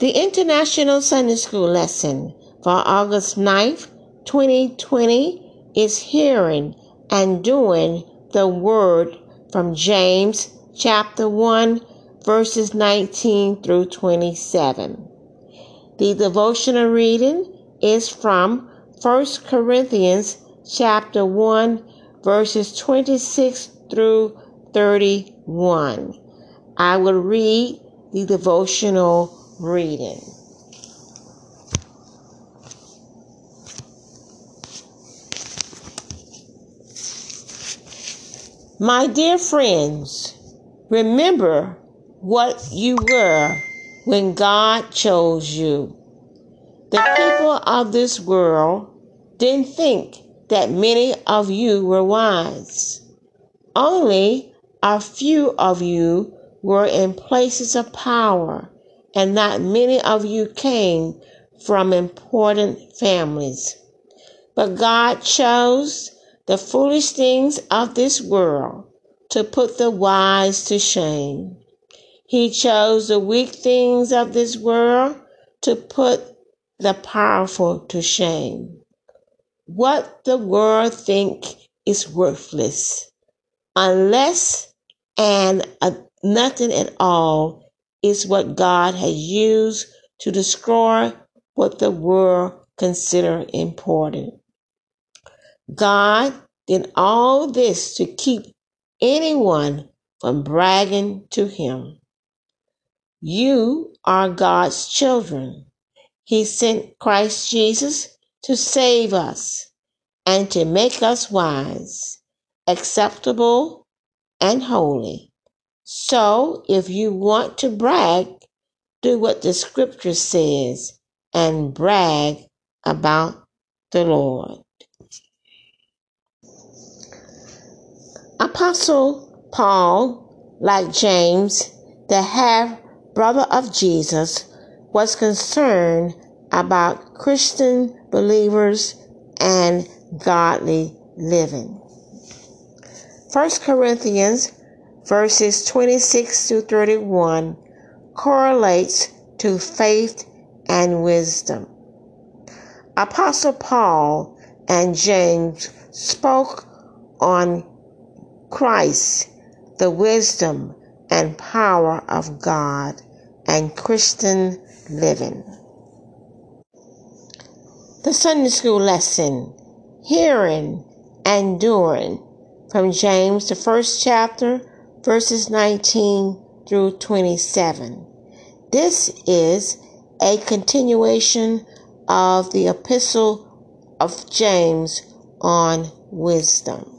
The International Sunday School lesson for August 9th, 2020 is hearing and doing the word from James chapter 1 verses 19 through 27. The devotional reading is from 1 Corinthians chapter 1 verses 26 through 31. I will read the devotional reading. My dear friends, remember what you were when God chose you. The people of this world didn't think that many of you were wise. Only a few of you were in places of power and not many of you came from important families. But God chose the foolish things of this world to put the wise to shame. He chose the weak things of this world to put the powerful to shame. What the world think is worthless, unless and nothing at all is what God has used to destroy what the world consider important. God did all this to keep anyone from bragging to him. You are God's children. He sent Christ Jesus to save us and to make us wise, acceptable, and holy. So if you want to brag, do what the scripture says and brag about the Lord. Apostle Paul, like James, the half brother of Jesus, was concerned about Christian believers and godly living. 1 Corinthians verses 26 to 31 correlates to faith and wisdom. Apostle Paul and James spoke on Christ, the wisdom and power of God, and Christian living. The Sunday School lesson, hearing and doing, from James, the first chapter, verses 19 through 27. This is a continuation of the epistle of James on wisdom.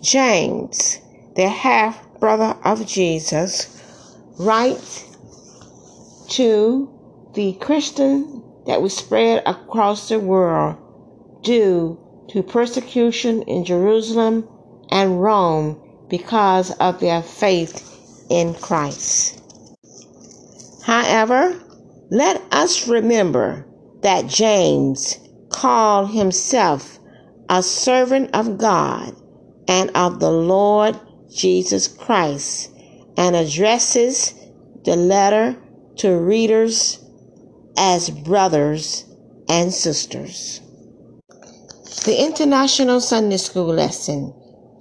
James, the half brother of Jesus, writes to the Christian that was spread across the world due to persecution in Jerusalem and Rome because of their faith in Christ. However, let us remember that James called himself a servant of God and of the Lord Jesus Christ and addresses the letter to readers as brothers and sisters. The International Sunday School lesson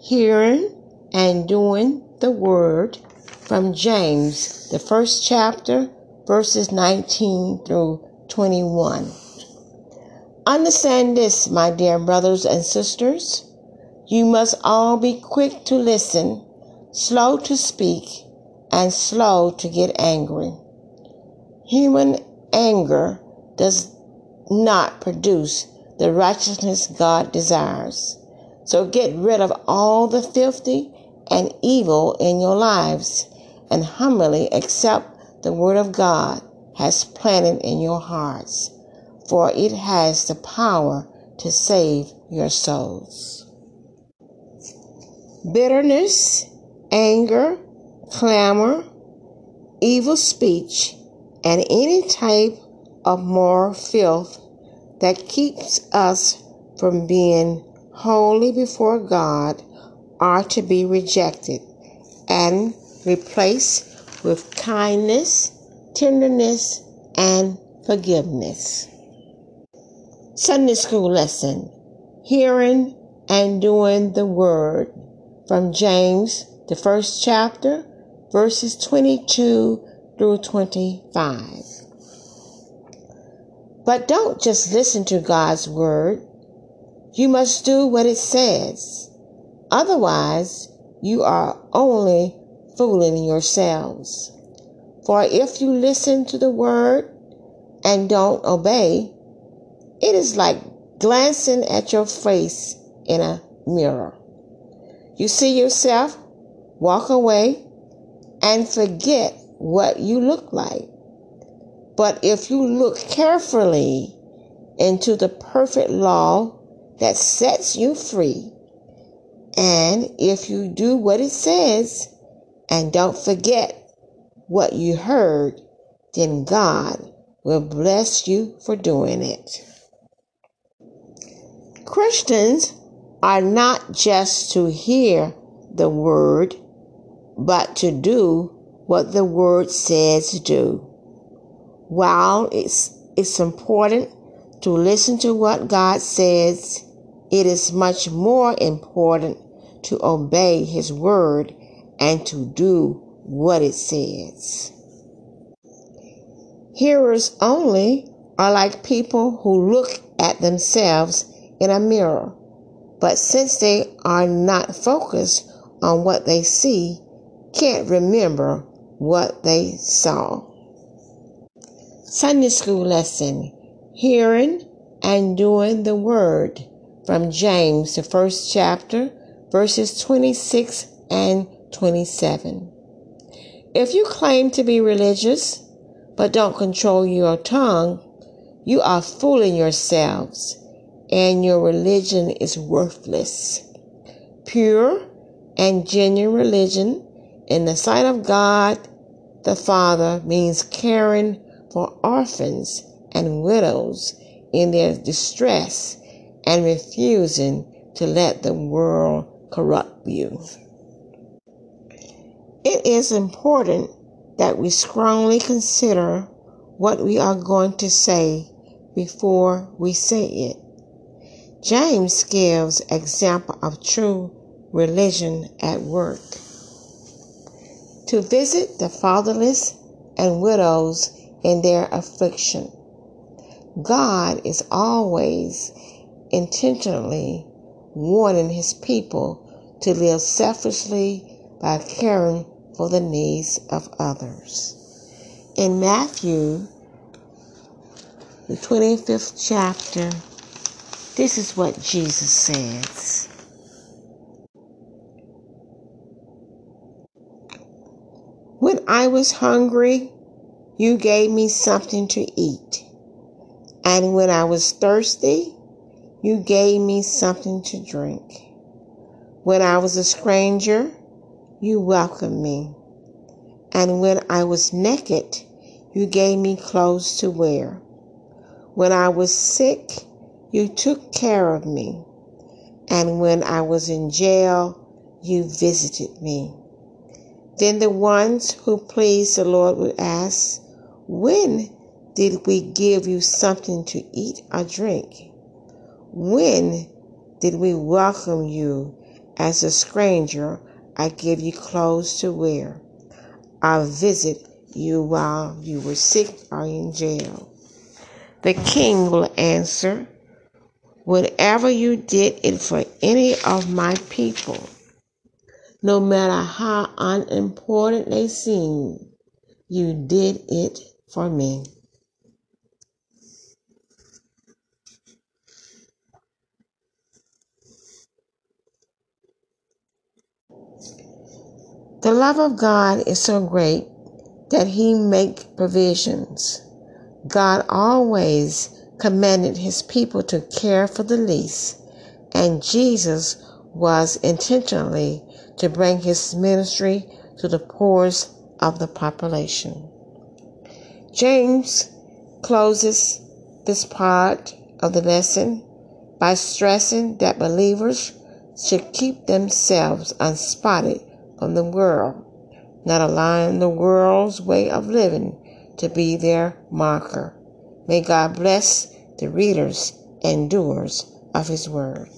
hearing and doing the word from James, the first chapter, verses 19 through 21. Understand this, my dear brothers and sisters. You must all be quick to listen, slow to speak, and slow to get angry. Human anger does not produce the righteousness God desires. So get rid of all the filthy and evil in your lives and humbly accept the word of God has planted in your hearts, for it has the power to save your souls. Bitterness, anger, clamor, evil speech, and any type of moral filth that keeps us from being holy before God are to be rejected and replaced with kindness, tenderness, and forgiveness. Sunday school lesson Hearing and doing the word from James, the first chapter, verses 22 through 25. But don't just listen to God's word. You must do what it says. Otherwise, you are only fooling yourselves. For if you listen to the word and don't obey, it is like glancing at your face in a mirror. You see yourself, walk away, and forget what you look like. But if you look carefully into the perfect law that sets you free, and if you do what it says and don't forget what you heard, then God will bless you for doing it. Christians are not just to hear the word, but to do what the word says do. While it's, it's important to listen to what God says, it is much more important to obey his word and to do what it says. Hearers only are like people who look at themselves in a mirror. But since they are not focused on what they see, can't remember what they saw. Sunday school lesson Hearing and doing the word from James, the first chapter, verses 26 and 27. If you claim to be religious but don't control your tongue, you are fooling yourselves and your religion is worthless. Pure and genuine religion in the sight of God the Father means caring for orphans and widows in their distress and refusing to let the world corrupt you. It is important that we strongly consider what we are going to say before we say it. James gives example of true religion at work. To visit the fatherless and widows in their affliction. God is always intentionally warning his people to live selfishly by caring for the needs of others. In Matthew, the 25th chapter, this is what Jesus says. When I was hungry, you gave me something to eat. And when I was thirsty, you gave me something to drink. When I was a stranger, you welcomed me. And when I was naked, you gave me clothes to wear. When I was sick, you took care of me. And when I was in jail, you visited me. Then the ones who pleased the Lord would ask, When did we give you something to eat or drink? When did we welcome you as a stranger? I give you clothes to wear. I visit you while you were sick or in jail. The king will answer, Whatever you did it for any of my people, no matter how unimportant they seem, you did it for me. The love of God is so great that he make provisions. God always commanded his people to care for the least, and Jesus was intentionally to bring his ministry to the poorest of the population. James closes this part of the lesson by stressing that believers should keep themselves unspotted from the world not allowing the world's way of living to be their marker. May God bless the readers and doers of His Word.